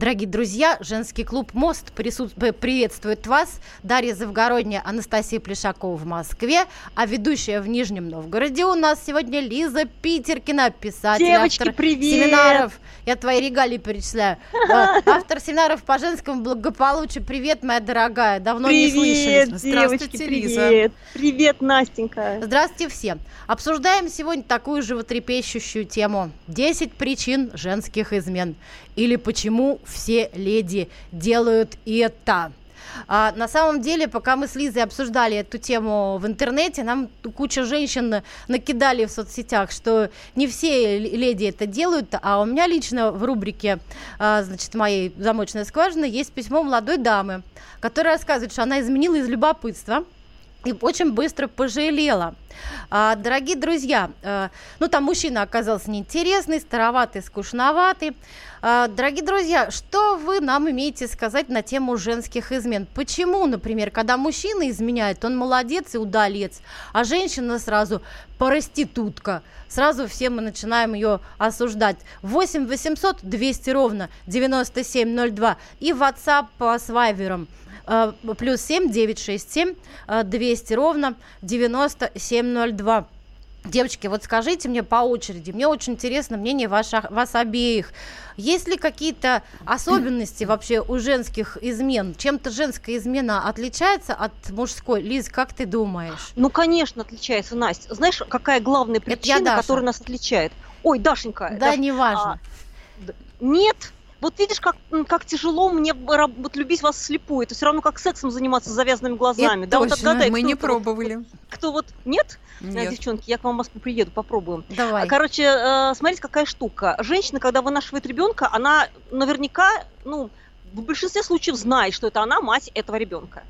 Дорогие друзья, женский клуб «Мост» присут... приветствует вас. Дарья Завгородняя, Анастасия Плешакова в Москве, а ведущая в Нижнем Новгороде у нас сегодня Лиза Питеркина, писатель, Девочки, автор привет! семинаров. Я твои регалии перечисляю. Э, Автор семинаров по женскому благополучию. Привет, моя дорогая, давно не Привет, слышались. девочки, привет. Привет, Настенька. Здравствуйте все. Обсуждаем сегодня такую животрепещущую тему. 10 причин женских измен. Или почему все леди делают это. А, на самом деле, пока мы с Лизой обсуждали эту тему в интернете, нам куча женщин накидали в соцсетях, что не все леди это делают, а у меня лично в рубрике, а, значит, моей замочной скважины есть письмо молодой дамы, которая рассказывает, что она изменила из любопытства и очень быстро пожалела. А, дорогие друзья, э, ну там мужчина оказался неинтересный, староватый, скучноватый. А, дорогие друзья, что вы нам имеете сказать на тему женских измен? Почему, например, когда мужчина изменяет, он молодец и удалец, а женщина сразу проститутка? Сразу все мы начинаем ее осуждать. 8 800 200 ровно 9702 и WhatsApp по свайверам э, плюс 7 967 э, 200 ровно 9702. Девочки, вот скажите мне по очереди, мне очень интересно мнение ваших, вас обеих. Есть ли какие-то особенности вообще у женских измен? Чем-то женская измена отличается от мужской? Лиз, как ты думаешь? Ну, конечно, отличается, Настя. Знаешь, какая главная причина, которая нас отличает? Ой, Дашенька. Да, Даш- неважно. а, нет. Вот видишь, как, как тяжело мне вот любить вас слепую. Это все равно как сексом заниматься с завязанными глазами. да, вот Точно, отгадай, мы кто не это вот- пробовали. Кто вот... Нет? Э, Нет. Девчонки, я к вам в Москву приеду, попробуем. Давай. Короче, э, смотрите, какая штука. Женщина, когда вынашивает ребенка, она наверняка, ну, в большинстве случаев знает, что это она мать этого ребенка.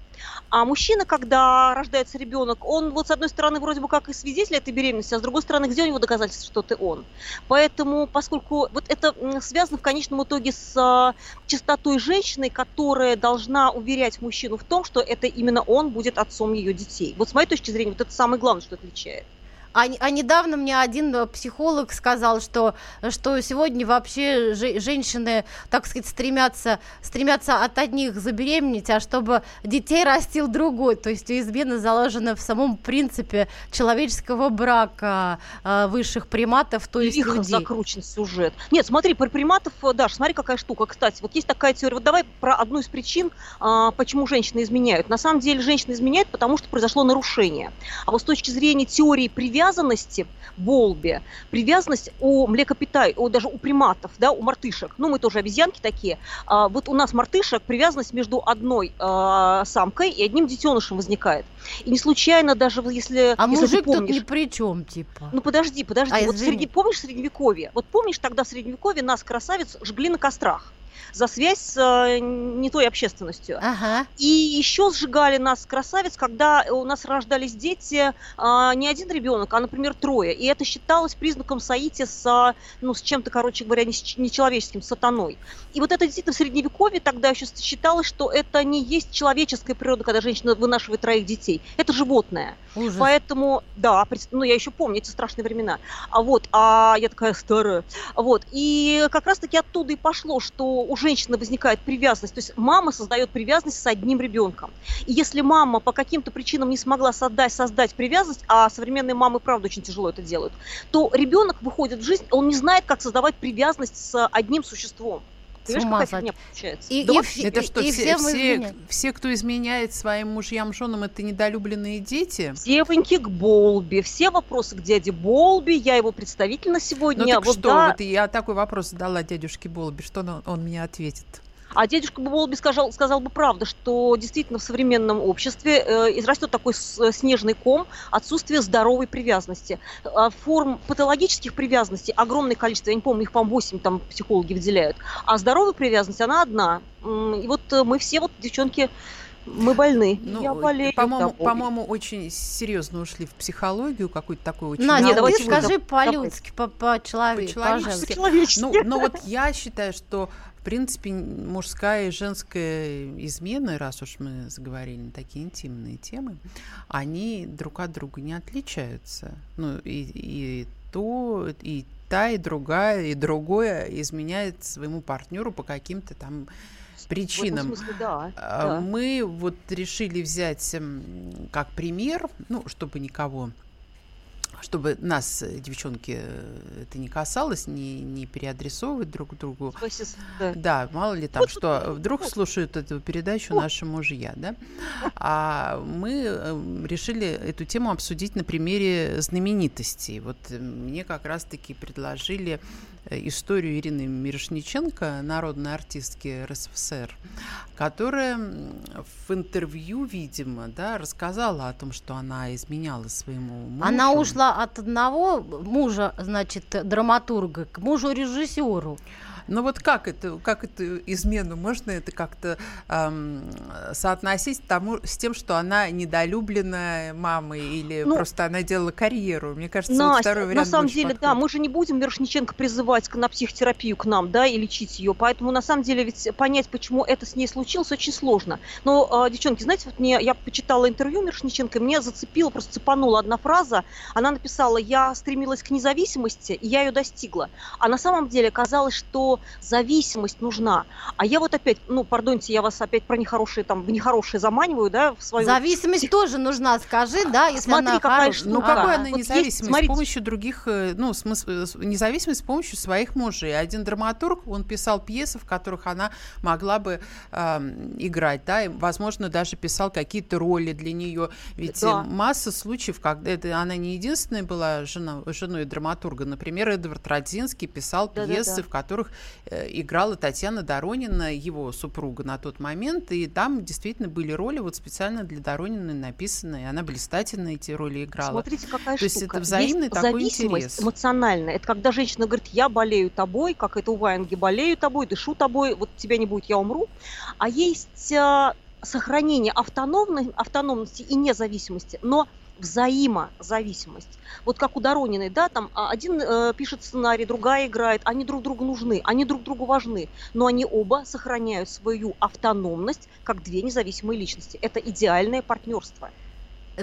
А мужчина, когда рождается ребенок, он вот с одной стороны вроде бы как и свидетель этой беременности, а с другой стороны, где у него доказательства, что ты он? Поэтому, поскольку вот это связано в конечном итоге с а, чистотой женщины, которая должна уверять мужчину в том, что это именно он будет отцом ее детей. Вот с моей точки зрения, вот это самое главное, что отличает. А, а недавно мне один э, психолог сказал, что, что сегодня вообще же- женщины, так сказать, стремятся, стремятся от одних забеременеть, а чтобы детей растил другой. То есть измена заложена в самом принципе человеческого брака э, высших приматов, то есть Лихо людей. закручен сюжет. Нет, смотри, про приматов, э, Даш, смотри, какая штука. Кстати, вот есть такая теория. Вот давай про одну из причин, а, почему женщины изменяют. На самом деле женщины изменяют, потому что произошло нарушение. А вот с точки зрения теории привязанности Болби, привязанность у млекопитай, даже у приматов, да, у мартышек, ну мы тоже обезьянки такие, а, вот у нас мартышек привязанность между одной а, самкой и одним детенышем возникает. И не случайно даже если, А если мужик тут помнишь, ни при чем, типа. ну подожди, подожди. А, вот извини. среди, помнишь средневековье? Вот помнишь тогда в средневековье нас, красавиц, жгли на кострах за связь с э, не той общественностью. Ага. И еще сжигали нас, красавиц, когда у нас рождались дети, а, не один ребенок, а, например, трое. И это считалось признаком соития с, а, ну, с чем-то, короче говоря, нечеловеческим, с сатаной. И вот это действительно в Средневековье тогда еще считалось, что это не есть человеческая природа, когда женщина вынашивает троих детей. Это животное. Ужас. Поэтому, да, ну я еще помню эти страшные времена. А вот, а я такая старая. Вот, и как раз-таки оттуда и пошло, что у женщины возникает привязанность, то есть мама создает привязанность с одним ребенком. И если мама по каким-то причинам не смогла создать, создать привязанность, а современные мамы, правда, очень тяжело это делают, то ребенок выходит в жизнь, он не знает, как создавать привязанность с одним существом. Ума какая сойти. фигня получается? И, и все- Это и- что, и все, всем все, изменяют. все, кто изменяет своим мужьям, женам, это недолюбленные дети? Девоньки к Болби. Все вопросы к дяде Болби. Я его представитель на сегодня. Ну так вот что, да. вот я такой вопрос задала дядюшке Болби, что он, он мне ответит? А дедушка Болби сказал, сказал бы правду, что действительно в современном обществе э, израстет такой с- снежный ком отсутствие здоровой привязанности. А форм патологических привязанностей огромное количество, я не помню, их, по-моему, 8 там психологи выделяют. А здоровая привязанность, она одна. И вот э, мы все, вот, девчонки, мы больны. Ну, я болею. по-моему, по-моему, очень серьезно ушли в психологию, какую-то такую очень Надя, давайте скажи по-людски, по- по-человечески, По-человечески. Ну, но вот я считаю, что В принципе, мужская и женская измены, раз уж мы заговорили на такие интимные темы, они друг от друга не отличаются. Ну, и, и то, и та, и другая, и другое изменяет своему партнеру по каким-то там причинам. смысле, да, А, да. Мы вот решили взять как пример, ну, чтобы никого чтобы нас, э, девчонки, э, это не касалось, не, не переадресовывать друг другу. Спасибо, да. Да, мало ли там, что вдруг слушают эту передачу наши мужья, да? А мы э, решили эту тему обсудить на примере знаменитостей. Вот э, мне как раз-таки предложили историю Ирины Мирошниченко, народной артистки РСФСР, которая в интервью, видимо, да, рассказала о том, что она изменяла своему мужу. Она ушла от одного мужа, значит, драматурга, к мужу режиссеру. Ну вот как это, как эту измену можно это как-то ам, соотносить тому, с тем, что она недолюбленная мамой или Ну, просто она делала карьеру? Мне кажется, вот Настя, второй на вариант самом больше деле, да, подходит. мы же не будем Мирошниченко призывать на психотерапию к нам, да, и лечить ее. Поэтому, на самом деле, ведь понять, почему это с ней случилось, очень сложно. Но, э, девчонки, знаете, вот мне, я почитала интервью Мирошниченко, и мне зацепила, просто цепанула одна фраза. Она написала, я стремилась к независимости, и я ее достигла. А на самом деле оказалось, что зависимость нужна. А я вот опять, ну, пардоньте, я вас опять про нехорошие, там, в нехорошие заманиваю, да, в свою... Зависимость тоже нужна, скажи, да, если Смотри, она какая хорошая. штука. Ну, Да. какой она Вот есть, независимость? смотрите. С помощью других, э, ну, смысл, э, независимость с помощью своих мужей. Один драматург, он писал пьесы, в которых она могла бы ам, играть, да, и, возможно, даже писал какие-то роли для нее. Ведь Да. э, масса случаев, когда это она не единственная была жена, женой драматурга. Например, Эдвард Родзинский писал Да-да-да. пьесы, в которых э, играла Татьяна Доронина, его супруга на тот момент, и там действительно были роли вот специально для Дорониной написанные. Она блистательно эти роли играла. Смотрите, какая То есть штука. это взаимный Есть такой интерес. эмоциональная. Это когда женщина говорит, я болею тобой, как это у Ваенги, болею тобой, дышу тобой, вот тебя не будет, я умру. А есть а, сохранение автономной, автономности и независимости, но взаимозависимость. Вот как у Дорониной, да, там а, один э, пишет сценарий, другая играет, они друг другу нужны, они друг другу важны, но они оба сохраняют свою автономность как две независимые личности. Это идеальное партнерство.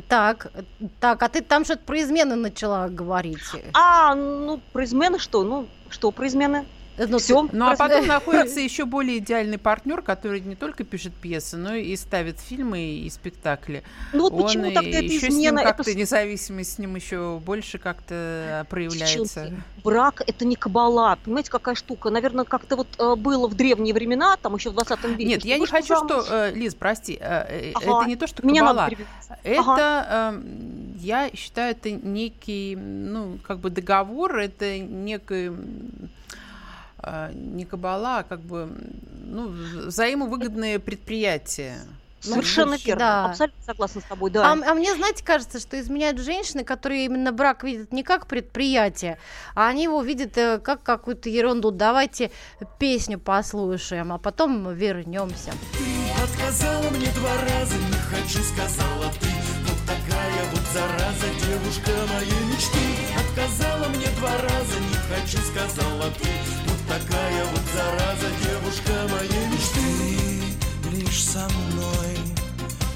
Так, так, а ты там что-то про измены начала говорить. А, ну, про измены что? Ну, что про измены? Э, ну, Всё. Ну а потом находится еще более идеальный партнер, который не только пишет пьесы, но и ставит фильмы и спектакли. Ну вот Он почему тогда это еще с ним измена? Это как-то независимость с ним еще больше как-то проявляется. Девчонки, брак это не кабала. Понимаете, какая штука? Наверное, как-то вот э, было в древние времена, там еще в 20 веке. Нет, я не хочу, замуж. что, э, Лиз, прости, э, Ага. это не то, что Меня кабала. Это, эм, я считаю, это некий, ну, как бы договор, это некий, не кабала, а как бы, ну, взаимовыгодное предприятие. Совершенно слушай, верно. да. Абсолютно согласна с тобой, да. А, а мне, знаете, кажется, что изменяют женщины, которые именно брак видят не как предприятие, а они его видят э, как какую-то ерунду. Давайте песню послушаем, а потом вернемся. Отказала мне два раза, не хочу, сказала ты Вот такая вот зараза, девушка моей мечты Отказала мне два раза, не хочу, сказала ты такая вот зараза, девушка моей мечты Ты лишь со мной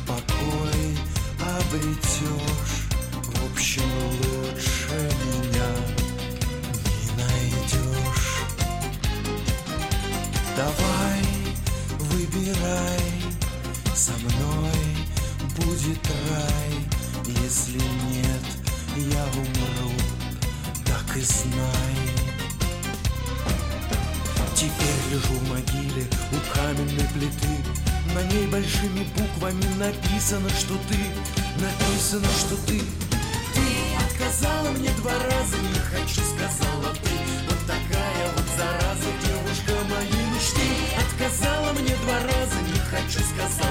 покой обретешь В общем, лучше меня не найдешь Давай, выбирай, со мной будет рай, если нет, я умру, так и знай. Теперь лежу в могиле у каменной плиты, на ней большими буквами написано, что ты, написано, что ты. Ты отказала мне два раза, не хочу, сказала ты. Вот такая вот зараза, девушка моей мечты. Отказала мне два раза, не хочу, сказала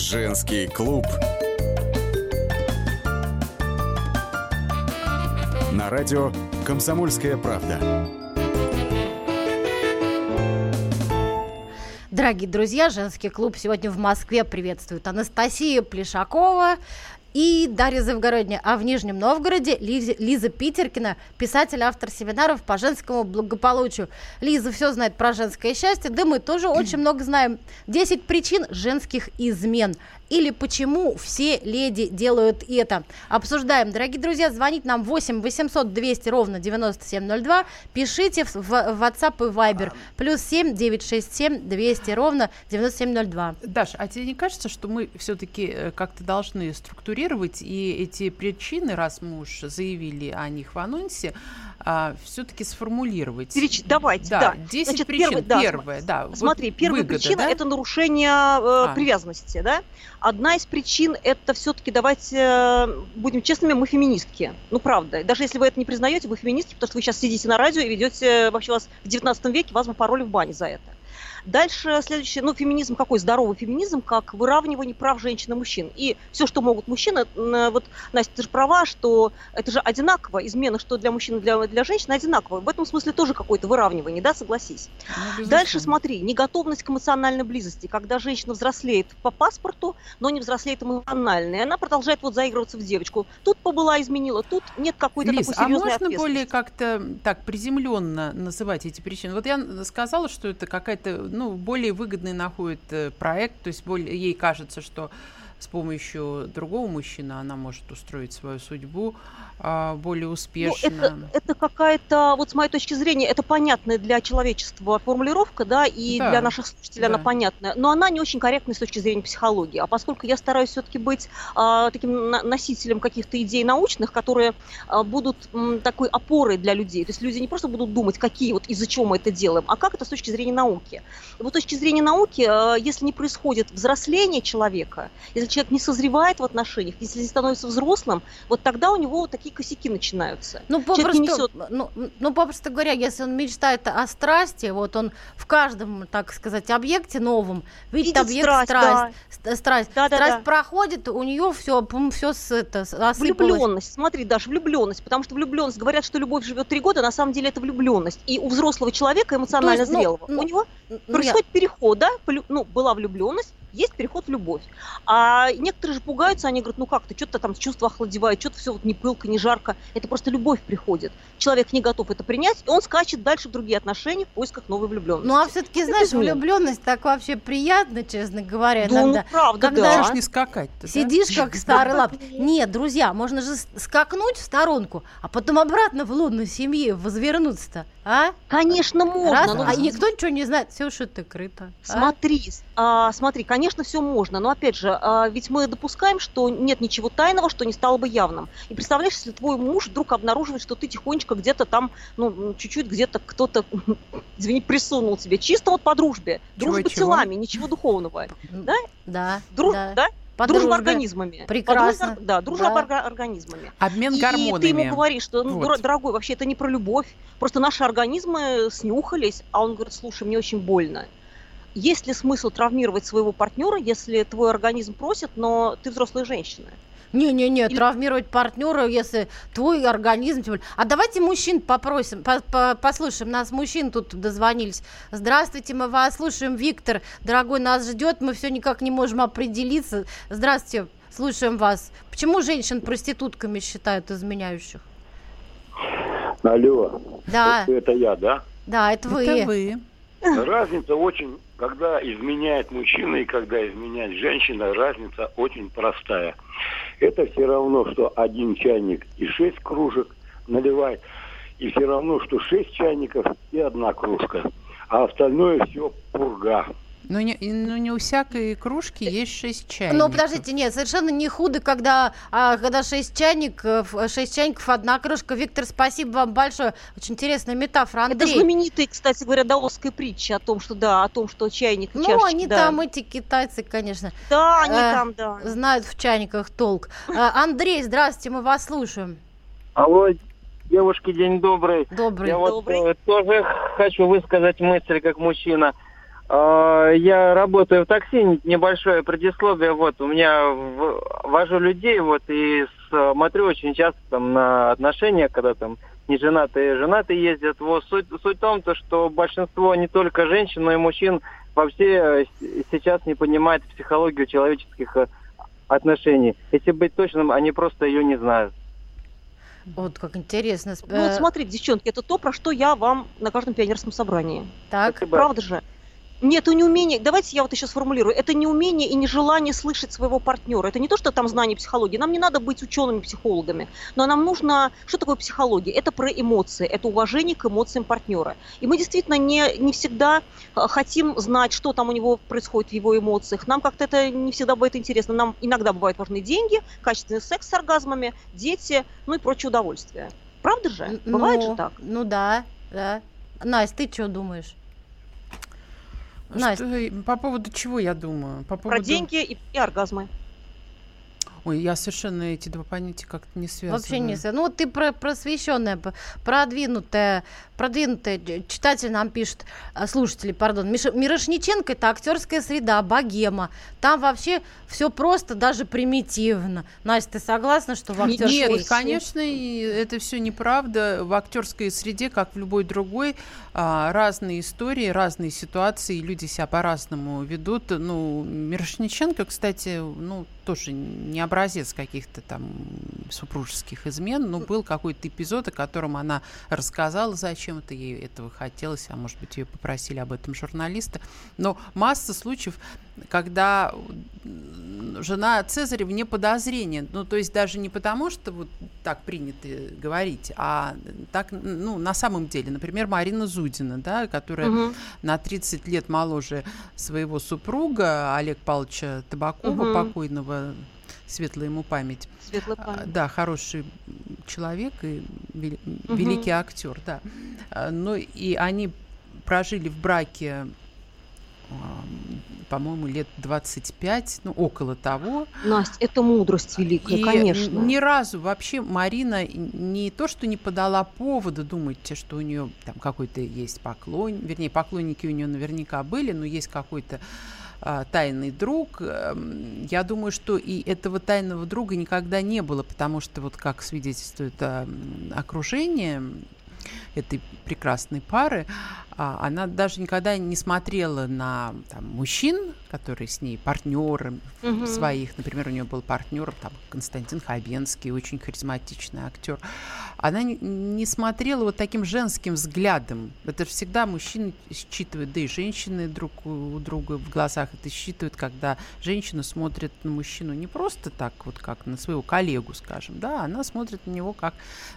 Женский клуб. На радио «Комсомольская правда». Дорогие друзья, женский клуб сегодня в Москве приветствует Анастасия Плешакова, и Дарья Завгородня. А в Нижнем Новгороде Лиза, Лиза Питеркина, писатель, автор семинаров по женскому благополучию. Лиза все знает про женское счастье, да мы тоже очень много знаем. 10 причин женских измен или почему все леди делают это. Обсуждаем. Дорогие друзья, звонить нам 8 800 200 ровно 9702. Пишите в, в WhatsApp и Viber. Плюс 7 967 200 ровно 9702. Даша, а тебе не кажется, что мы все-таки э, как-то должны структурировать и эти причины, раз мы уж заявили о них в анонсе, а, все-таки сформулировать. Переч... Давайте, да. да. 10 Значит, причин. Первый, да, первое, да. Смотри, вот первая выгода, причина да? это нарушение э, а. привязанности, да. Одна из причин это все-таки, давайте э, будем честными, мы феминистки. Ну, правда. Даже если вы это не признаете, вы феминистки, потому что вы сейчас сидите на радио и ведете вообще вас в 19 веке, вас бы пароли в бане за это. Дальше следующее, ну, феминизм какой? Здоровый феминизм, как выравнивание прав женщин и мужчин. И все, что могут мужчины, вот, Настя, ты же права, что это же одинаково, измена, что для мужчин и для, для женщин одинаково. В этом смысле тоже какое-то выравнивание, да, согласись. Ну, Дальше смотри, неготовность к эмоциональной близости, когда женщина взрослеет по паспорту, но не взрослеет эмоционально, и она продолжает вот заигрываться в девочку. Тут побыла, изменила, тут нет какой-то Лиз, такой серьезной а можно более как-то так приземленно называть эти причины? Вот я сказала, что это какая-то ну, более выгодный находит э, проект, то есть более, ей кажется, что с помощью другого мужчины она может устроить свою судьбу а, более успешно. Ну, это, это какая-то, вот с моей точки зрения, это понятная для человечества формулировка, да, и да, для наших слушателей да. она понятная, но она не очень корректная с точки зрения психологии. А поскольку я стараюсь все-таки быть а, таким носителем каких-то идей научных, которые а, будут м, такой опорой для людей, то есть люди не просто будут думать, какие вот из-за чего мы это делаем, а как это с точки зрения науки. И вот с точки зрения науки, а, если не происходит взросление человека, если человек не созревает в отношениях, если не становится взрослым, вот тогда у него такие такие косяки начинаются. Ну, попросту, несет... ну, ну, попросту говоря, если он мечтает о страсти, вот он в каждом, так сказать, объекте новом видит, видит объект страсть. Страсть, да. страсть. Да, страсть да. проходит, у нее все, все с, это, осыпалось. Влюбленность. Смотри, даже влюбленность. Потому что влюбленность, говорят, что любовь живет три года, на самом деле это влюбленность. И у взрослого человека эмоционально есть, ну, зрелого, ну, у него ну, происходит переход, да, ну, была влюбленность, есть переход в любовь. А некоторые же пугаются, они говорят, ну как ты, что-то там чувства охладевают, что-то все вот не пылко, не жарко. Это просто любовь приходит. Человек не готов это принять, и он скачет дальше в другие отношения в поисках новой влюбленности. Ну а все-таки, знаешь, влюбленность так вообще приятно, честно говоря, да, иногда. Ну, правда, Когда да. Не скакать. Сидишь да? как старый лап. Нет, друзья, можно же скакнуть в сторонку, а потом обратно в лунную семью возвернуться-то, а? Конечно, можно. Раз, но... А никто ничего не знает, все что-то крыто. А? Смотри, а? А, смотри, конечно, конечно, все можно, но опять же, а, ведь мы допускаем, что нет ничего тайного, что не стало бы явным. И представляешь, если твой муж вдруг обнаруживает, что ты тихонечко где-то там, ну, чуть-чуть где-то кто-то, извини, присунул тебе, чисто вот по дружбе, дружба чего, телами, чего? ничего духовного. Да? Да. Друж... да. да? По дружба организмами. Прекрасно. Дружба, да, дружба да. организмами. Обмен и гормонами. И ты ему говоришь, что, ну, вот. дорогой, вообще это не про любовь. Просто наши организмы снюхались, а он говорит, слушай, мне очень больно есть ли смысл травмировать своего партнера, если твой организм просит, но ты взрослая женщина? Не-не-не, Или... травмировать партнера, если твой организм... А давайте мужчин попросим, по -по послушаем. Нас мужчин тут дозвонились. Здравствуйте, мы вас слушаем. Виктор, дорогой, нас ждет. Мы все никак не можем определиться. Здравствуйте, слушаем вас. Почему женщин проститутками считают изменяющих? Алло. Да. Это я, да? Да, это вы. Это вы. Разница очень, когда изменяет мужчина и когда изменяет женщина, разница очень простая. Это все равно, что один чайник и шесть кружек наливает, и все равно, что шесть чайников и одна кружка, а остальное все пурга. Но не, ну, не у всякой кружки есть шесть чайников. Ну, подождите, нет, совершенно не худо, когда, а, когда шесть чайников, шесть чайников, одна кружка. Виктор, спасибо вам большое. Очень интересная метафора. Андрей. Это знаменитая, кстати говоря, даосская притча о том, что да, о том, что чайник и Ну, чашечки, они да. там, эти китайцы, конечно, Да, они э, там, да. знают в чайниках толк. А, Андрей, здравствуйте, мы вас слушаем. Алло, девушки, день добрый. Добрый. Я вот Добрый. э, тоже хочу высказать мысль как мужчина. А, Я работаю в такси, небольшое предисловие. Вот у меня в- вожу людей, вот и смотрю очень часто там на отношения, когда там не женатые, женатые ездят. Вот суть, суть в том, то, что большинство не только женщин, но и мужчин вообще э, сейчас не понимает психологию человеческих э, отношений. Если быть точным, они просто ее не знают. Вот как интересно. Ну вот Э, смотрите, девчонки, это то, про что я вам на каждом пионерском собрании. Так, Спасибо. Правда же? Нет, это не умение, давайте я вот еще сформулирую, это не умение и не желание слышать своего партнера. Это не то, что там знание психологии. Нам не надо быть учеными-психологами, но нам нужно... Что такое психология? Это про эмоции, это уважение к эмоциям партнера. И мы действительно не, не всегда э, хотим знать, что там у него происходит в его эмоциях. Нам как-то это не всегда бывает интересно. Нам иногда бывают важны деньги, качественный секс с оргазмами, дети, ну и прочее удовольствие. Правда же? Бывает ну, же так? Ну да, да. Настя, ты что думаешь? Настя. Что, и- по поводу чего я думаю? По Про поводу... деньги и, и оргазмы. Ой, я совершенно эти два понятия как-то не связываю. Вообще не связано. Ну, вот ты про просвещенная, продвинутая, продвинутая читатель нам пишет, а, слушатели, пардон, Миш- Мирошниченко это актерская среда, богема. Там вообще все просто, даже примитивно. Настя, ты согласна, что в актерской Нет, конечно, это все неправда. В актерской среде, как в любой другой, а, разные истории, разные ситуации, люди себя по-разному ведут. Ну, Мирошниченко, кстати, ну, тоже не образец каких-то там супружеских измен, но был какой-то эпизод, о котором она рассказала, зачем это ей этого хотелось, а может быть, ее попросили об этом журналисты. Но масса случаев, когда жена Цезаря вне подозрения. Ну, то есть даже не потому, что вот так принято говорить, а так, ну, на самом деле. Например, Марина Зудина, да, которая Мгм. на 30 лет моложе своего супруга Олег Павловича Табакова, Мгм. покойного, светлая ему память. Светлая А, память. Да, хороший человек и вели- Мгм. великий актер, да. А, Ну и они прожили в браке, по-моему, лет 25, ну, около того. Настя, это мудрость великая, И конечно. ни разу вообще Марина не то, что не подала повода думать, что у нее там какой-то есть поклон, вернее, поклонники у нее наверняка были, но есть какой-то а, тайный друг. Эм, Я думаю, что и этого тайного друга никогда не было, потому что вот как свидетельствует окружение этой прекрасной пары, она даже никогда не смотрела на там, мужчин, которые с ней партнеры Мгм. своих. Например, у нее был партнер там, Константин Хабенский, очень харизматичный актер. Она не, не смотрела вот таким женским взглядом. Это всегда мужчины считывают, да и женщины друг у друга в глазах это считывают, когда женщина смотрит на мужчину не просто так, вот как на своего коллегу, скажем, да, она смотрит на него как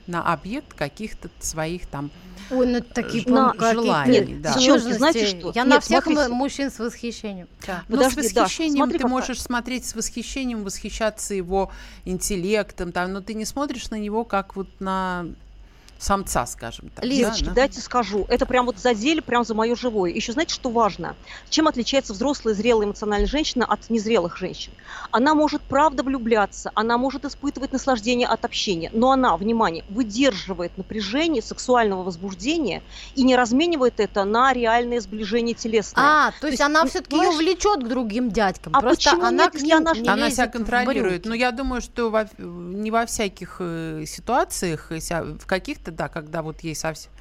на объект каких-то своих там Ой, ну такие На какие- желание, нет, да. Девчонки, знаете что? Я Нет, на всех смотрите. мужчин с восхищением. Да. Но Подожди, с восхищением смотри, ты какая- можешь смотреть с восхищением, восхищаться его интеллектом, там, но ты не смотришь на него как вот на самца, скажем так. Лизочка, да, Девочки, на- дайте скажу. Это прям вот задели, прям за мое живое. Еще знаете, что важно? Чем отличается взрослая, зрелая, эмоциональная женщина от незрелых женщин? Она может правда влюбляться, она может испытывать наслаждение от общения, но она, внимание, выдерживает напряжение сексуального возбуждения и не разменивает это на реальное сближение телесное. А, то, То есть есть, она все-таки ее влечет к другим дядькам. А Просто почему она нет, к ним она- не она себя контролирует. Но я думаю, что во- не во всяких э, ситуациях, э, в каких-то, да, когда вот ей совсем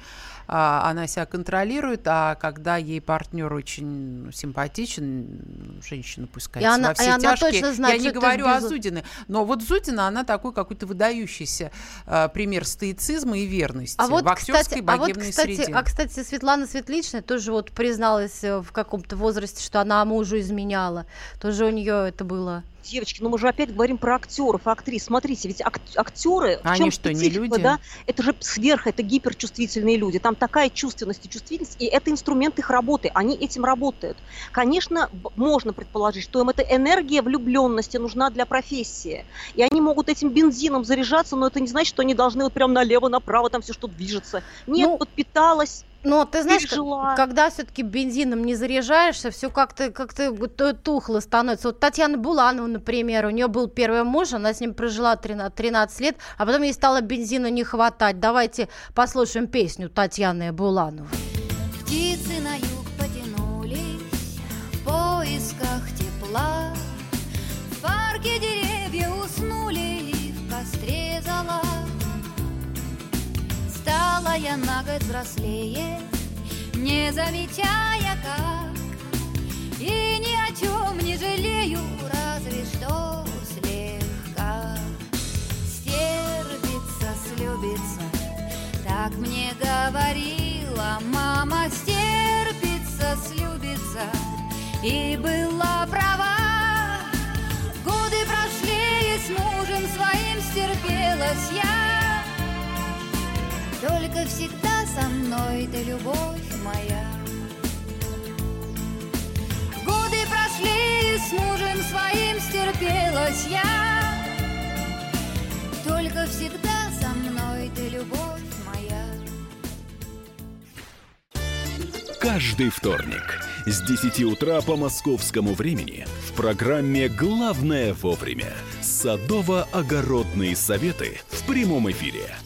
а, она себя контролирует, а когда ей партнер очень симпатичен, женщина пускай И она- во все и она тяжкие. точно знает, я не говорю о безу- Зудине, но вот Зудина, она такой какой-то выдающийся а, пример стоицизма и верности А вот, в актерской кстати, а вот, кстати, среде. а, кстати, Светлана Светличная тоже вот призналась э, в каком-то возрасте, что она мужу изменяла. Тоже у нее это было. Девочки, ну мы же опять говорим про актеров актрис. Смотрите, ведь ак- актеры, в Они чем что, не люди? да? Это же сверх, это гиперчувствительные люди. Там такая чувственность и чувствительность, и это инструмент их работы, они этим работают. Конечно, можно предположить, что им эта энергия влюбленности нужна для профессии, и они могут этим бензином заряжаться, но это не значит, что они должны вот прям налево-направо там все что движется. Нет, ну, подпиталась но ты знаешь, пережила. когда все-таки бензином не заряжаешься, все как-то как-то тухло становится. Вот Татьяна Буланова, например, у нее был первый муж, она с ним прожила 13, 13 лет, а потом ей стало бензина не хватать. Давайте послушаем песню Татьяны Булановой. Я на год взрослее, не замечая как, И ни о чем не жалею, разве что слегка. Стерпится, слюбится, так мне говорила мама, стерпится, слюбится, и была права. Годы прошли, и с мужем своим стерпелась я. Только всегда со мной ты, любовь моя. Годы прошли, с мужем своим стерпелась я. Только всегда со мной ты, любовь моя. Каждый вторник с 10 утра по московскому времени в программе «Главное вовремя» садово-огородные советы в прямом эфире –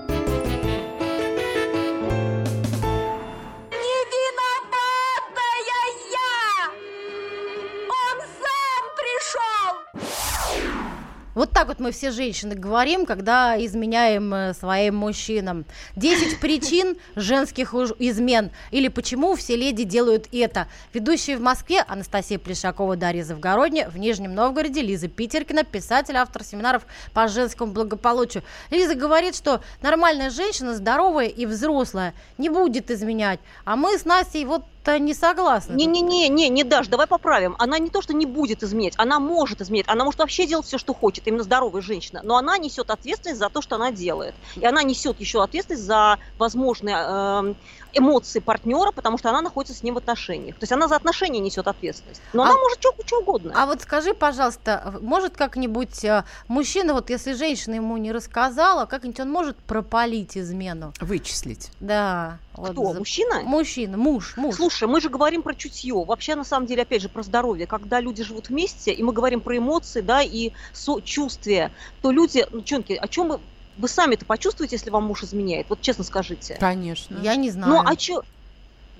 Так вот мы все женщины говорим, когда изменяем э, своим мужчинам. 10 причин женских измен или почему все леди делают это. Ведущие в Москве Анастасия Плешакова, Дарья Завгородня, в Нижнем Новгороде Лиза Питеркина, писатель, автор семинаров по женскому благополучию. Лиза говорит, что нормальная женщина, здоровая и взрослая, не будет изменять. А мы с Настей вот то не согласна. Не-не-не, не, не дашь, давай поправим. Она не то, что не будет изменять, она может изменять, она может вообще делать все, что хочет, именно здоровая женщина, но она несет ответственность за то, что она делает. И она несет еще ответственность за возможные э, эмоции партнера, потому что она находится с ним в отношениях. То есть она за отношения несет ответственность. Но а, она может что, что угодно. А вот скажи, пожалуйста, может как-нибудь э, мужчина, вот если женщина ему не рассказала, как-нибудь он может пропалить измену? Вычислить. Да. Кто? Вот, мужчина? Мужчина, муж, муж. Слушай, мы же говорим про чутье. Вообще, на самом деле, опять же, про здоровье. Когда люди живут вместе, и мы говорим про эмоции, да, и сочувствие, то люди, ну, чонки, о чем мы вы сами-то почувствуете, если вам муж изменяет? Вот честно скажите. Конечно. Я не знаю. Ну, а что...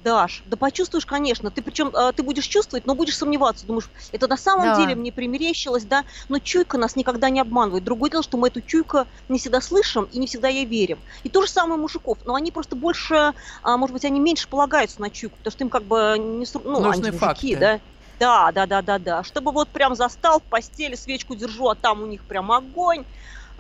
Даш, да почувствуешь, конечно. Ты причем э, ты будешь чувствовать, но будешь сомневаться. Думаешь, это на самом да. деле мне примерещилось, да? Но чуйка нас никогда не обманывает. Другое дело, что мы эту чуйку не всегда слышим и не всегда ей верим. И то же самое мужиков. Но они просто больше, а, может быть, они меньше полагаются на чуйку, потому что им как бы не... Ну, Нужны они мужики, да? Да, да, да, да, да. Чтобы вот прям застал в постели, свечку держу, а там у них прям огонь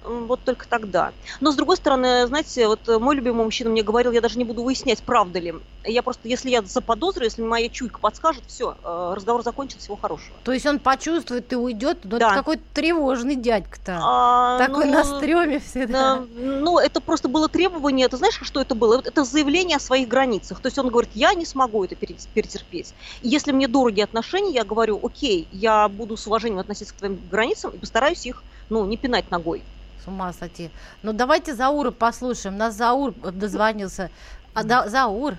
вот только тогда. Но с другой стороны, знаете, вот мой любимый мужчина мне говорил, я даже не буду выяснять, правда ли. Я просто, если я заподозрю, если моя чуйка подскажет, все, э, разговор закончен, всего хорошего. То есть он почувствует и уйдет, но да. это какой-то тревожный дядька-то. А, Такой ну, на стреме всегда. Да, ну, это просто было требование, ты знаешь, что это было? Это заявление о своих границах. То есть он говорит, я не смогу это перетерпеть. И если мне дороги отношения, я говорю, окей, я буду с уважением относиться к твоим границам и постараюсь их, ну, не пинать ногой. С ума сойти. Ну, давайте Заура послушаем. Нас Заур дозвонился. А, да, Заур,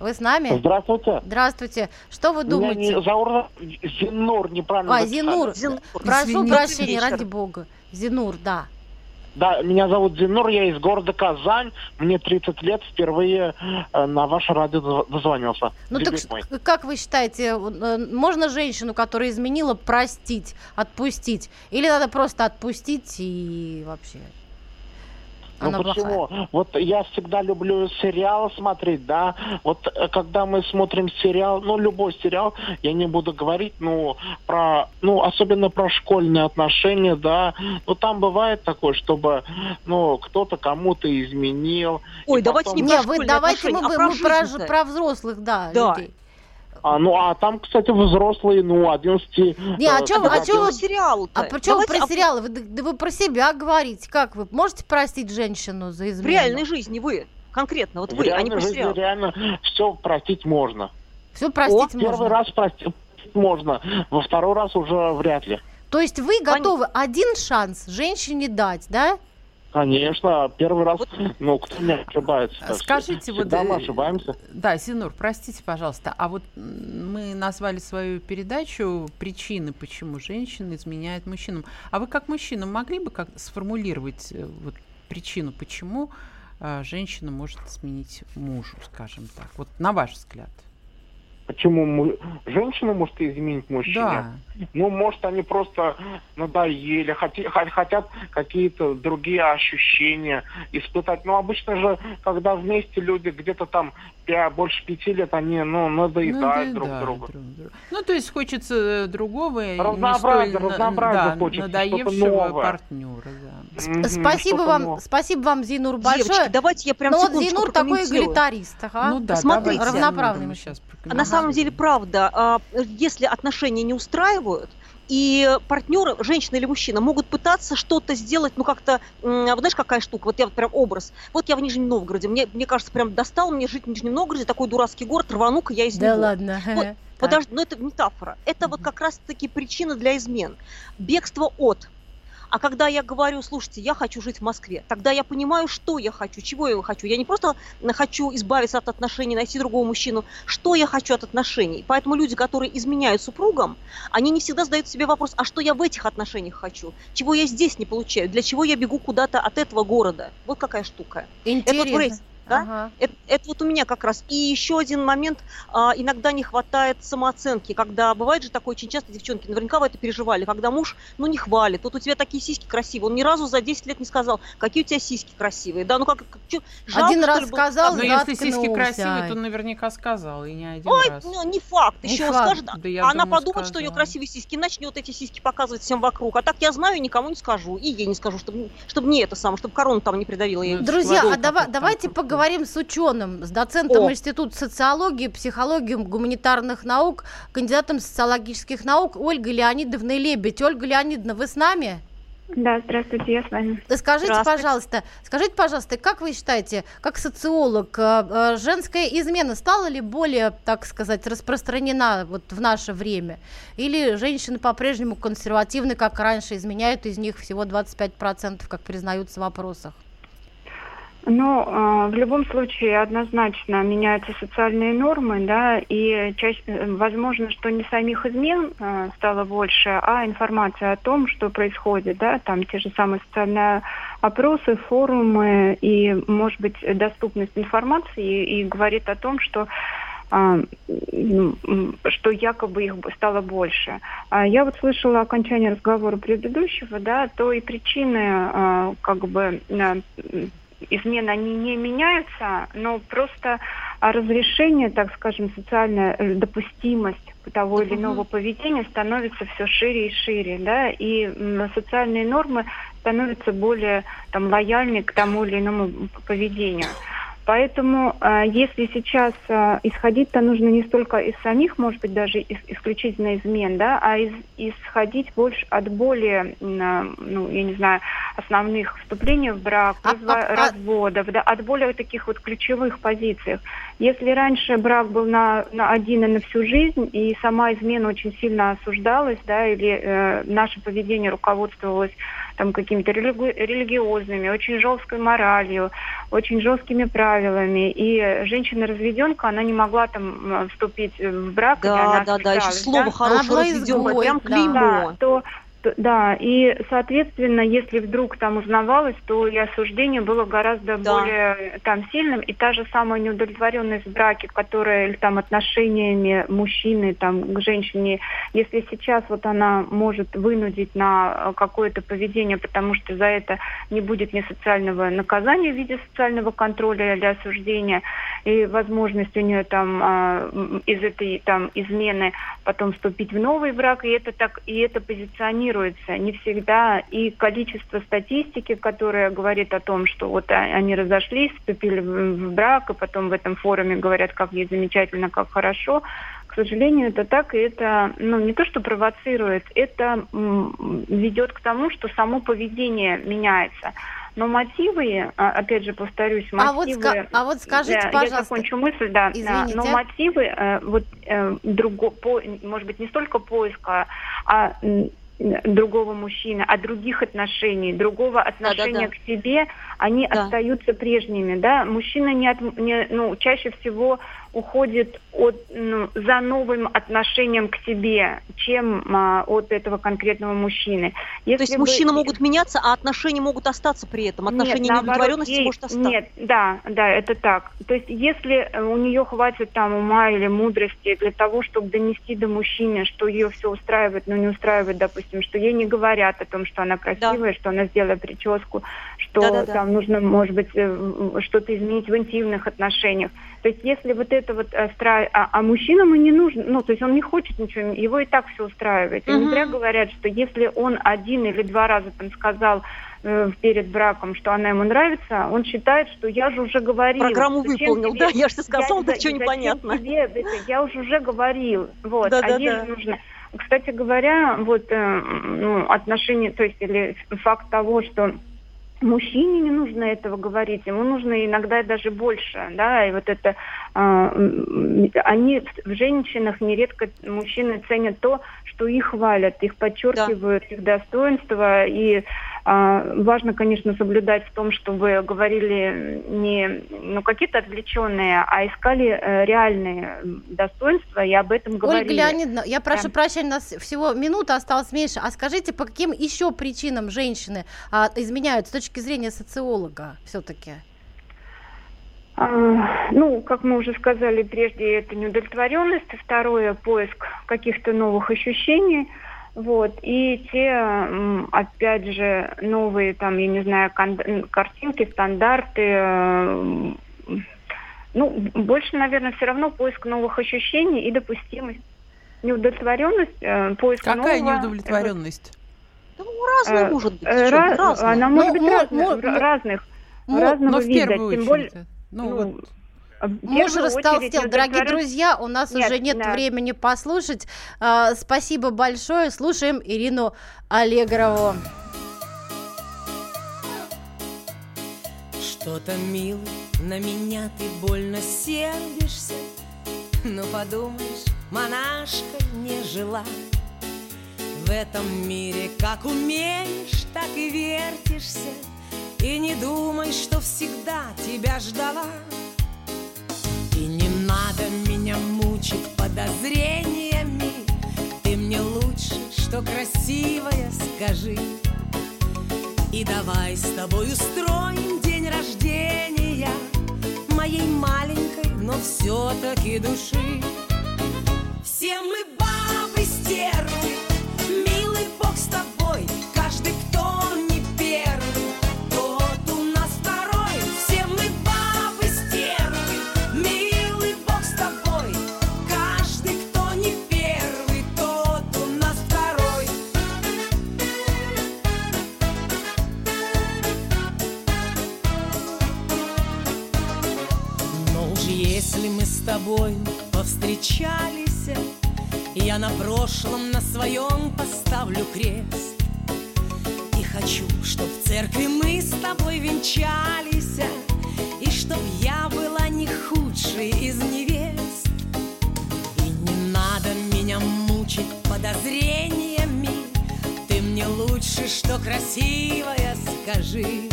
вы с нами? Здравствуйте. Здравствуйте. Что вы думаете? Не, Заур, Зинур, неправильно А, Зинур. Зинур. Прошу Извините, прощения, ради бога. Зинур, да. Да, меня зовут Зинур, я из города Казань. Мне 30 лет, впервые э, на ваше радио доз- дозвонился. Ну Дебют так мой. как вы считаете, э, можно женщину, которая изменила, простить, отпустить? Или надо просто отпустить и вообще? Ну Она плохая. почему? Вот я всегда люблю сериалы смотреть, да. Вот э, когда мы смотрим сериал, ну любой сериал, я не буду говорить, ну про, ну особенно про школьные отношения, да. Ну там бывает такое, чтобы, ну кто-то кому-то изменил. Ой, давайте потом- не Не, про вы школьные давайте мы, а мы про про, про взрослых, да, Да. людей. А, ну а там, кстати, взрослые, ну 11 Не, а э, чё, а чё вы- сериал-то? А почему Давайте про о- сериалы? Вы, да вы про себя говорите. Как вы можете простить женщину за В измену? реальной жизни вы, конкретно, вот В вы, а не реальной про жизни сериал. реально все простить можно. Все простить Первый можно. раз простить можно, во второй раз уже вряд ли. То есть вы готовы один шанс женщине дать, да? Конечно, первый раз, ну, кто не ошибается. Скажите, вот... всегда мы э, ошибаемся. Да, Синур, простите, пожалуйста, а вот мы назвали свою передачу «Причины, почему женщины изменяют мужчинам». А вы как мужчина могли бы как сформулировать э, вот, причину, почему э, женщина может сменить мужу, скажем так? Вот на ваш взгляд. Почему му- женщина может изменить мужчине? Да. Ну, может, они просто надоели, хотят какие-то другие ощущения испытать. Ну, обычно же, когда вместе люди где-то там пя- больше пяти лет, они, ну, надоедают друг да, другу. Ну, то есть хочется э, другого, и не Разнообразия, столь разнообразия да, хочется, надоевшего партнера. Да. Мгм, Спасибо что-то вам, новое. спасибо вам, Зинур, Девочки, большое. давайте я прям Ну вот Зинур такой эгалитарист, ага. Ну да, Смотрите. давайте, Равноправный мы сейчас А на самом деле, правда, а, если отношения не устраивают, и партнеры, женщина или мужчина, могут пытаться что-то сделать, ну как-то, вот знаешь, какая штука, вот я вот прям образ, вот я в Нижнем Новгороде, мне, мне кажется, прям достал мне жить в Нижнем Новгороде, такой дурацкий город, рвану-ка я из Да него. ладно. Вот. Подожди, но это метафора. Это вот как раз-таки причина для измен. Бегство от. А когда я говорю, слушайте, я хочу жить в Москве, тогда я понимаю, что я хочу, чего я хочу. Я не просто хочу избавиться от отношений, найти другого мужчину, что я хочу от отношений. Поэтому люди, которые изменяют супругам, они не всегда задают себе вопрос, а что я в этих отношениях хочу, чего я здесь не получаю, для чего я бегу куда-то от этого города. Вот какая штука. Интересно. рейсе, да? Ага. Это, это вот у меня как раз. И еще один момент. а, иногда не хватает самооценки, когда бывает же такое очень часто, девчонки, наверняка вы это переживали, когда муж, ну, не хвалит. Вот у тебя такие сиськи красивые. Он ни разу за 10 лет не сказал, какие у тебя сиськи красивые. Да, ну как, как чё, жалко, Один что раз сказал, Ну, сказать? если сиськи красивые, то наверняка сказал, и не один Ой, раз. ну, не факт. Не Еще факт. скажет, Да а она думаю, подумает, что у нее сказала. красивые сиськи, начнет эти сиськи показывать всем вокруг. А так я знаю, никому не скажу. И ей не скажу, чтобы, чтобы не это самое, чтобы корону там не придавила ей. Ну, это Друзья, а дава- давайте там поговорим с ученым, с доцентом О. Института социологии, психологии, гуманитарных наук, кандидатом социологических наук Ольгой Леонидовной Лебедь. Ольга Леонидовна, вы с нами? Да, здравствуйте, я с вами. Да Скажите, Здравствуйте. пожалуйста, скажите, пожалуйста, как вы считаете, как социолог, э, э, женская измена стала ли более, так сказать, распространена вот в наше время? Или женщины по-прежнему консервативны, как раньше, изменяют из них всего 25%, как признаются в вопросах? Ну, в любом случае однозначно меняются социальные нормы, да, и чаще, э, возможно, что не самих измен э, стало больше, а информация о том, что происходит, да, там те же самые социальные опросы, форумы и, может быть, доступность информации и, и говорит о том, что а, м, что якобы их стало больше. А Я вот слышала окончание разговора предыдущего, да, то и причины а, как бы а, измен они не меняются, но просто а, разрешение, так скажем, социальная э, допустимость того или иного поведения становится все шире и шире, да, и социальные нормы становятся более там лояльны к тому или иному поведению. Поэтому, э, если сейчас э, исходить, то нужно не столько из самих, может быть, даже из- исключительно измен, да, а из- исходить больше от более, э, ну, я не знаю, основных вступлений в брак, А- а- а- разводов, да, от более таких вот ключевых позиций. Если раньше брак был на, на один и на всю жизнь, и сама измена очень сильно осуждалась, да, или э, наше поведение руководствовалось там какими-то религи- религиозными, очень жесткой моралью, очень жесткими правилами, и женщина-разведенка, она не могла там вступить в брак, Да, она да, да, еще слово Она хорошее изгой, прям да. клеймо. да, то да, и, соответственно, если вдруг там узнавалось, то и осуждение было гораздо Да. более э, там сильным, и та же самая неудовлетворенность в браке, которая или там отношениями мужчины там к женщине, если сейчас вот она может вынудить на э, какое-то поведение, потому что за это не будет ни социального наказания в виде социального контроля или осуждения, и возможность у нее там а, из этой там измены потом вступить в новый брак, и это так, и это позиционируется не всегда, и количество статистики, которая говорит о том, что вот а- они разошлись, вступили в, брак, и потом в этом форуме говорят, как ей замечательно, как хорошо, к сожалению, это так, и это, ну, не то, что провоцирует, это ведет к тому, что само поведение меняется. Но мотивы, а, опять же, повторюсь, А вот мотивы... ска- а вот скажите, Да, пожалуйста. Я закончу мысль, да. да, Извините. Но мотивы, э, вот, э, друго, по, может быть, не столько поиска, а другого мужчины, а других отношений, другого отношения да. к себе, они Да. остаются прежними, да. Мужчина не, от- не- ну, чаще всего уходит от, ну, за новым отношением к себе, чем а, от этого конкретного мужчины. То есть Если бы- мужчины могут меняться, а отношения могут остаться при этом. Отношения нет, неудовлетворенности ей- может остаться. Нет, да, да, это так. То есть если э, у нее хватит там ума или мудрости для того, чтобы донести до мужчины, что ее все устраивает, но не устраивает, допустим, что ей не говорят о том, что она красивая, что она сделала прическу, что Да-да-да. там нужно, может быть, э, что-то изменить в интимных отношениях. То есть если вот это вот э, стра- а, а мужчинам и не нужно, ну, то есть он не хочет ничего, его и так все устраивает. И не Мгм. зря говорят, что если он один или два раза там сказал э, перед браком, что она ему нравится, он считает, что я же уже говорил. Программу выполнил, тебе- да, я же сказал, да зачем непонятно. тебе это? я уже уже говорил. Вот, а Да-да-да. ей же нужно... Кстати говоря, вот э, ну, отношения, то есть или факт того, что мужчине не нужно этого говорить, ему нужно иногда даже больше, да, и вот это м, они в- женщинах нередко мужчины ценят то, что их хвалят, их подчеркивают, их достоинства, и важно, конечно, соблюдать в том, чтобы говорили не ну, какие-то отвлеченные, а искали э, реальные достоинства и об этом говорили. Ольга Леонидовна, я прошу Да. прощения, у нас всего минута осталась меньше. А скажите, по каким еще причинам женщины а, изменяют с точки зрения социолога все-таки? А, Ну, как мы уже сказали прежде, это неудовлетворенность, второе поиск каких-то новых ощущений. Вот. И те, опять же, новые, там, я не знаю, картинки, стандарты. э, Ну, больше, наверное, все равно поиск новых ощущений и допустимость. Неудовлетворенность, э, поиск Какая нового. неудовлетворенность? Ну, разные Э, может быть. э, раз- разные. Она может Ну, быть разных, мо- мо- разных, мо- разного Но в вида. первую Тем более, Ну, ну, вот в Муж растолстел. очередь Дорогие неудовлетворен- друзья, у нас Нет, уже нет да. времени послушать. А, спасибо большое. Слушаем Ирину Аллегрову. Что-то, милый, на меня ты больно сердишься Ну, подумаешь, монашкой не жила В этом мире как умеешь, так и вертишься И не думай, что всегда тебя ждала подозрениями. Ты мне лучше, что красивая, скажи. И давай с тобой устроим день рождения Моей маленькой, но все-таки души. Все мы бабы стервы Милый бог с тобой на прошлом на своем поставлю крест. И хочу, чтоб в церкви мы с тобой венчались, И чтоб я была не худшей из невест. И не надо меня мучить подозрениями, Ты мне лучше, что красивая, скажи.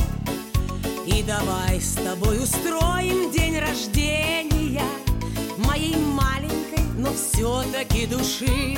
И давай с тобой устроим день рождения Моей маленькой, но все-таки души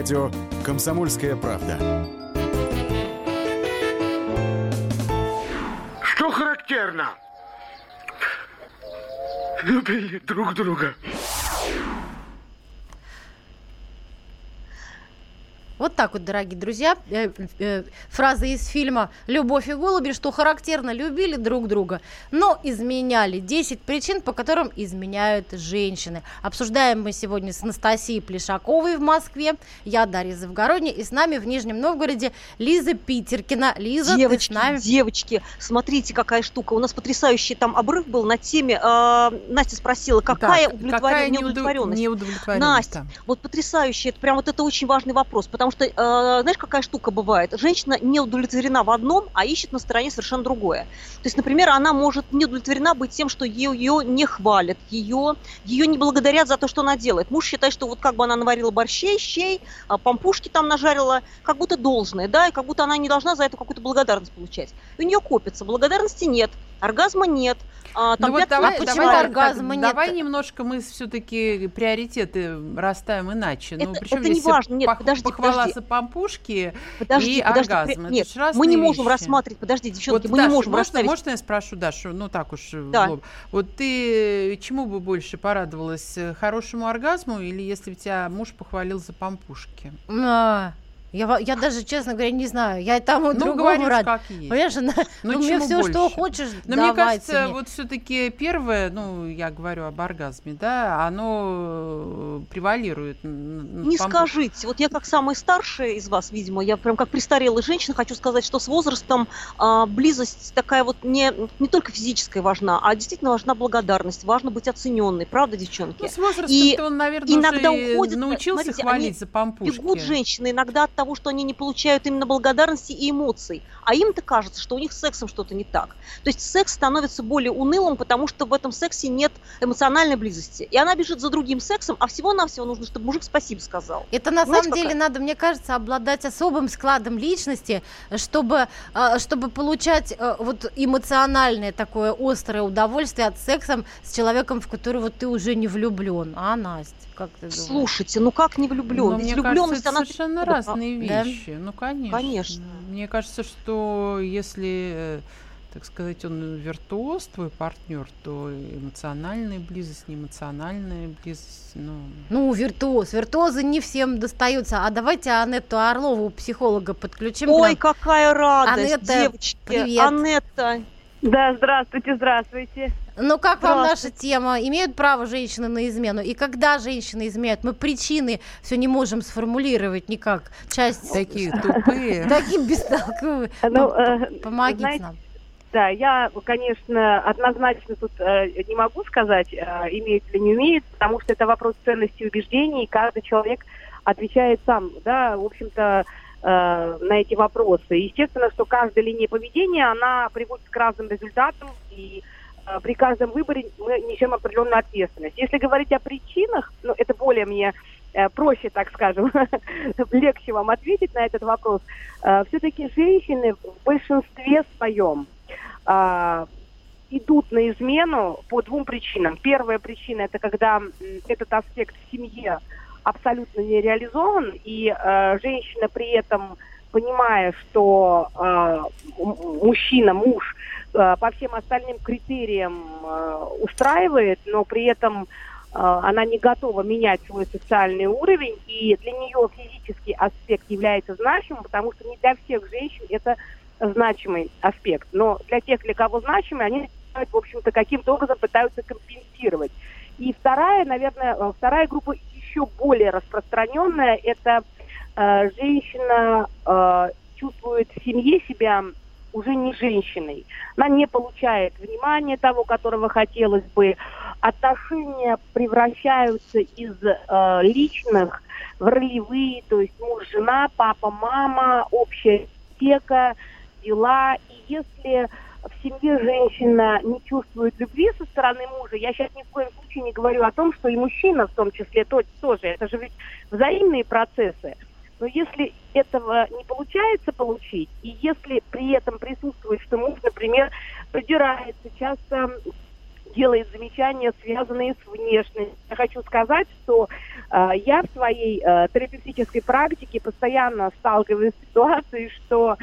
Радио «Комсомольская правда». Что характерно? Любили друг друга. Так вот, дорогие друзья, э, э, фраза из фильма «Любовь и голуби», что характерно, любили друг друга, но изменяли. 10 причин, по которым изменяют женщины. Обсуждаем мы сегодня с Анастасией Плешаковой в Москве, я Дарья Завгородня, и с нами в Нижнем Новгороде Лиза Питеркина. Лиза, девочки, ты с нами? девочки, смотрите, какая штука. У нас потрясающий там обрыв был на теме. э, Настя спросила, какая Так, удовлетворен- какая неудов- неудовлетворенность? неудовлетворенность, Настя, вот потрясающе, это прям вот это очень важный вопрос, потому что, э, знаешь, какая штука бывает? Женщина не удовлетворена в одном, а ищет на стороне совершенно другое. То есть, например, она может не удовлетворена быть тем, что ее, ее не хвалят, ее, ее не благодарят за то, что она делает. Муж считает, что вот как бы она наварила борщей, щей, а, пампушки там нажарила, как будто должное, да, и как будто она не должна за это какую-то благодарность получать. И у нее копится, благодарности нет, оргазма нет, а, там Ну вот давай, не давай, почивают. так, давай немножко мы все-таки приоритеты расставим иначе. ну, Это- причем это не важно. Нет, пох- подожди, похвала подожди. за пампушки Подожди, и подожди, оргазм. при- Это нет, ж мы не можем вещи. рассматривать, подожди, девчонки, Вот, мы не Даша, можем можно, расставить. можно я спрошу Дашу, ну так уж в Да. лоб. Вот ты чему бы больше порадовалась, э, хорошему оргазму или если бы тебя муж похвалил за пампушки? А, Я, я даже, честно говоря, не знаю. Я и тому Ну, другому говоришь, рад. как есть. Понимаешь, она- Ну, ну, мне все, что больше? хочешь, Но мне кажется, мне. вот все-таки первое, ну, я говорю об оргазме, да, оно э, превалирует. Не пампу- скажите, вот я как самая старшая из вас, видимо, я прям как престарелая женщина хочу сказать, что с возрастом а, близость такая вот не, не только физическая важна, а действительно важна благодарность, важно быть оцененной, правда, девчонки? Ну, с возрастом И он, наверное, иногда уже уходит, научился смотрите, хвалить за пампушки. Бегут женщины иногда от того, что они не получают именно благодарности и эмоций. А им-то кажется, что у них с сексом что-то не так. То есть секс становится более унылым, потому что в этом сексе нет эмоциональной близости. И она бежит за другим сексом, а всего-навсего нужно, чтобы мужик спасибо сказал. Это на Понимаете, самом деле какая? надо, мне кажется, обладать особым складом личности, чтобы, а, чтобы получать а, вот эмоциональное такое острое удовольствие от секса с человеком, в которого ты уже не влюблен. А, Настя, как ты думаешь? Слушайте, ну как не влюблен? Ну, Ведь мне влюбленность, кажется, это она... совершенно Да. разные Да? вещи. Ну, конечно. Конечно. Мне кажется, что если, э, так сказать, он виртуоз, твой партнер, то эмоциональная близость, не эмоциональная близость, ну... Ну, виртуоз. Виртуозы не всем достаются. А давайте Анетту Орлову, психолога, подключим. Ой, какая радость, Анетта, девочки. привет. Анетта. Да, здравствуйте, здравствуйте. Ну, как вам наша тема? Имеют право женщины на измену? И когда женщины изменяют? Мы причины все не можем сформулировать никак. Часть... Такие тупые. Такие бестолковые. Ну, Пом- э, Помогите нам. Да, я, конечно, однозначно тут э, не могу сказать, э, имеет или не имеет, потому что это вопрос ценностей и убеждений, и каждый человек отвечает сам, да, в общем-то, э, на эти вопросы. Естественно, что каждая линия поведения, она приводит к разным результатам, и э, при каждом выборе мы несем определенную ответственность. Если говорить о причинах, ну, это более мне э, проще, так скажем, легче вам ответить на этот вопрос. все-таки женщины в большинстве своем а, идут на измену по двум причинам. Первая причина это когда этот аспект в семье абсолютно не реализован, и э, женщина при этом, понимая, что э, мужчина, муж э, по всем остальным критериям э, устраивает, но при этом э, она не готова менять свой социальный уровень, и для нее физический аспект является значимым, потому что не для всех женщин это значимый аспект. Но для тех, для кого значимый, они в общем-то, каким-то образом пытаются компенсировать. И вторая, наверное, э, вторая группа еще более распространенная, это э, женщина э, чувствует в семье себя уже не женщиной. Она не получает внимания того, которого хотелось бы. отношения превращаются из э, личных в ролевые, то есть муж, жена, папа, мама, общая ипотека, дела. И если в семье женщина не чувствует любви со стороны мужа, я сейчас ни в коем случае не говорю о том, что и мужчина в том числе то, тоже, это же ведь взаимные процессы. Но если этого не получается получить, и если при этом присутствует, что муж, например, придирается, часто делает замечания, связанные с внешностью. Я хочу сказать, что э, я в своей э, терапевтической практике постоянно сталкиваюсь с ситуацией, что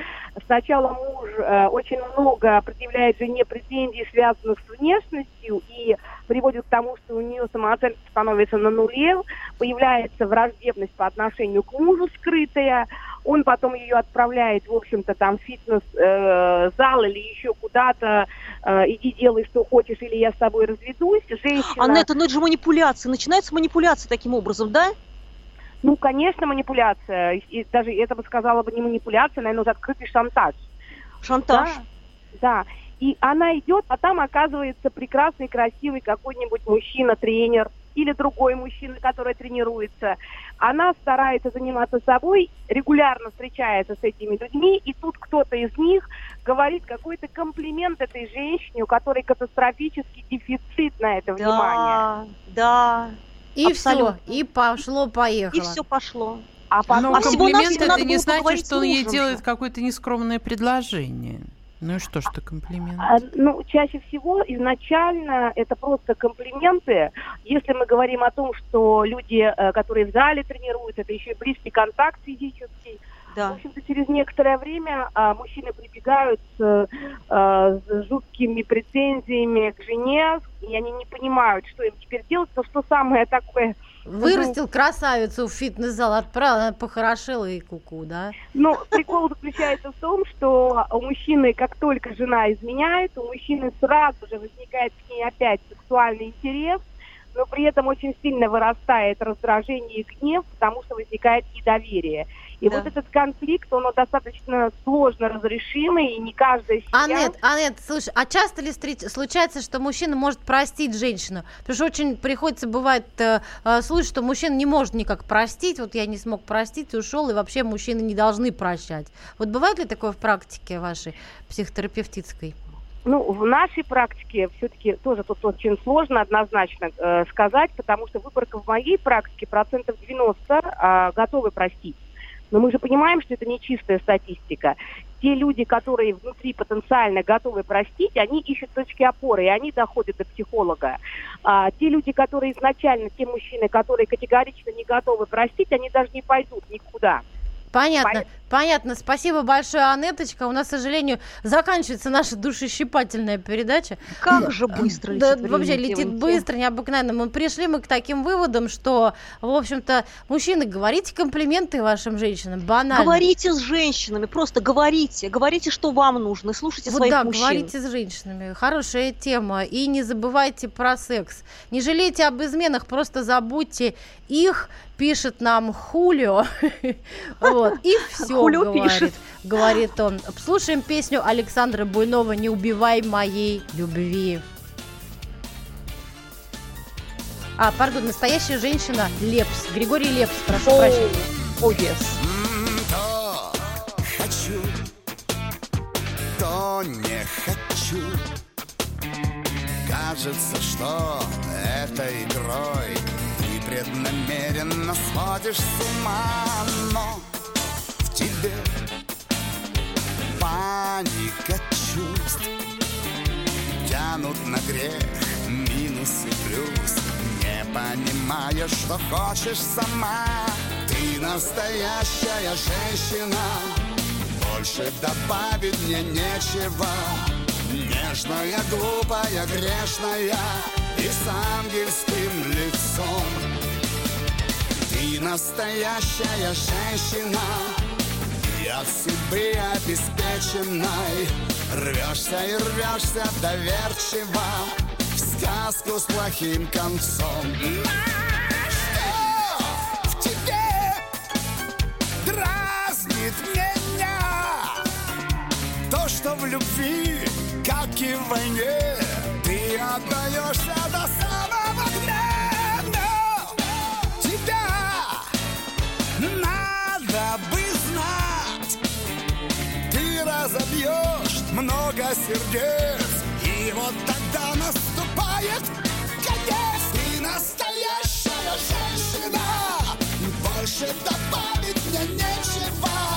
сначала муж э, очень много предъявляет жене претензий, связанных с внешностью, и приводит к тому, что у нее самооценка становится на нуле, появляется враждебность по отношению к мужу скрытая, он потом ее отправляет, в общем-то, там в фитнес-зал э, или еще куда-то, э, иди делай, что хочешь, или я с тобой разведусь. Женщина... Анетта, ну это же манипуляция. Начинается манипуляция таким образом, да? Ну, конечно, манипуляция. И даже это бы сказала бы не манипуляция, наверное, уже открытый шантаж. Шантаж? Да. да. И она идет, а там оказывается прекрасный, красивый какой-нибудь мужчина, тренер, или другой мужчина, который тренируется. Она старается заниматься собой, регулярно встречается с этими людьми, и тут кто-то из них говорит какой-то комплимент этой женщине, у которой катастрофический дефицит на это да, внимание. Да, И все, и пошло-поехало. И все пошло. А, потом... Но а комплимент это не значит, что он ей делает какое-то нескромное предложение. Ну и что ж это комплимент? А, ну, чаще всего изначально это просто комплименты. Если мы говорим о том, что люди, э, которые в зале тренируются, это еще и близкий контакт физический, да. В общем-то, через некоторое время а, мужчины прибегают с, а, с жуткими претензиями к жене, и они не понимают, что им теперь делать, но что самое такое Вырастил красавицу в фитнес-зал, отправил, она похорошела и куку, да? Ну, прикол заключается в том, что у мужчины, как только жена изменяет, у мужчины сразу же возникает к ней опять сексуальный интерес, но при этом очень сильно вырастает раздражение и гнев, потому что возникает недоверие. И да. вот этот конфликт, он достаточно сложно разрешимый, и не каждая семья... Анет, Анет, слушай, а часто ли случается, что мужчина может простить женщину? Потому что очень приходится, бывает, э, э, случай, что мужчина не может никак простить, вот я не смог простить, ушел, и вообще мужчины не должны прощать. Вот бывает ли такое в практике вашей психотерапевтической? Ну, в нашей практике все-таки тоже тут очень сложно однозначно э, сказать, потому что выборка в моей практике процентов 90 э, готовы простить. Но мы же понимаем, что это не чистая статистика. Те люди, которые внутри потенциально готовы простить, они ищут точки опоры, и они доходят до психолога. А те люди, которые изначально, те мужчины, которые категорично не готовы простить, они даже не пойдут никуда. Понятно. Понятно, спасибо большое, Анеточка. У нас, к сожалению, заканчивается наша душещипательная передача. Как же быстро летит Да, время, вообще летит девочки. быстро, необыкновенно. Мы пришли мы к таким выводам, что, в общем-то, мужчины, говорите комплименты вашим женщинам, банально. Говорите с женщинами, просто говорите. Говорите, что вам нужно, слушайте вот своих да, мужчин. говорите с женщинами. Хорошая тема. И не забывайте про секс. Не жалейте об изменах, просто забудьте их, пишет нам Хулио. Вот, и все Хулио говорит, пишет. говорит он. Слушаем песню Александра Буйнова «Не убивай моей любви». А, пардон, настоящая женщина Лепс. Григорий Лепс, прошу oh. прощения. О, oh, yes. То хочу, то не хочу. Кажется, что этой игрой ты преднамеренно сводишь с ума, но тебе Паника чувств. Тянут на грех минус и плюс. Не понимая, что хочешь сама. Ты настоящая женщина. Больше добавить мне нечего. Нежная, глупая, грешная. И с ангельским лицом. Ты настоящая женщина от судьбы обеспеченной Рвешься и рвешься доверчиво. В сказку с плохим концом. Что в тебе дразнит меня? То, что в любви, как и в войне, ты отдаешься до самого разобьешь много сердец, и вот тогда наступает конец. Ты настоящая женщина, больше добавить мне нечего.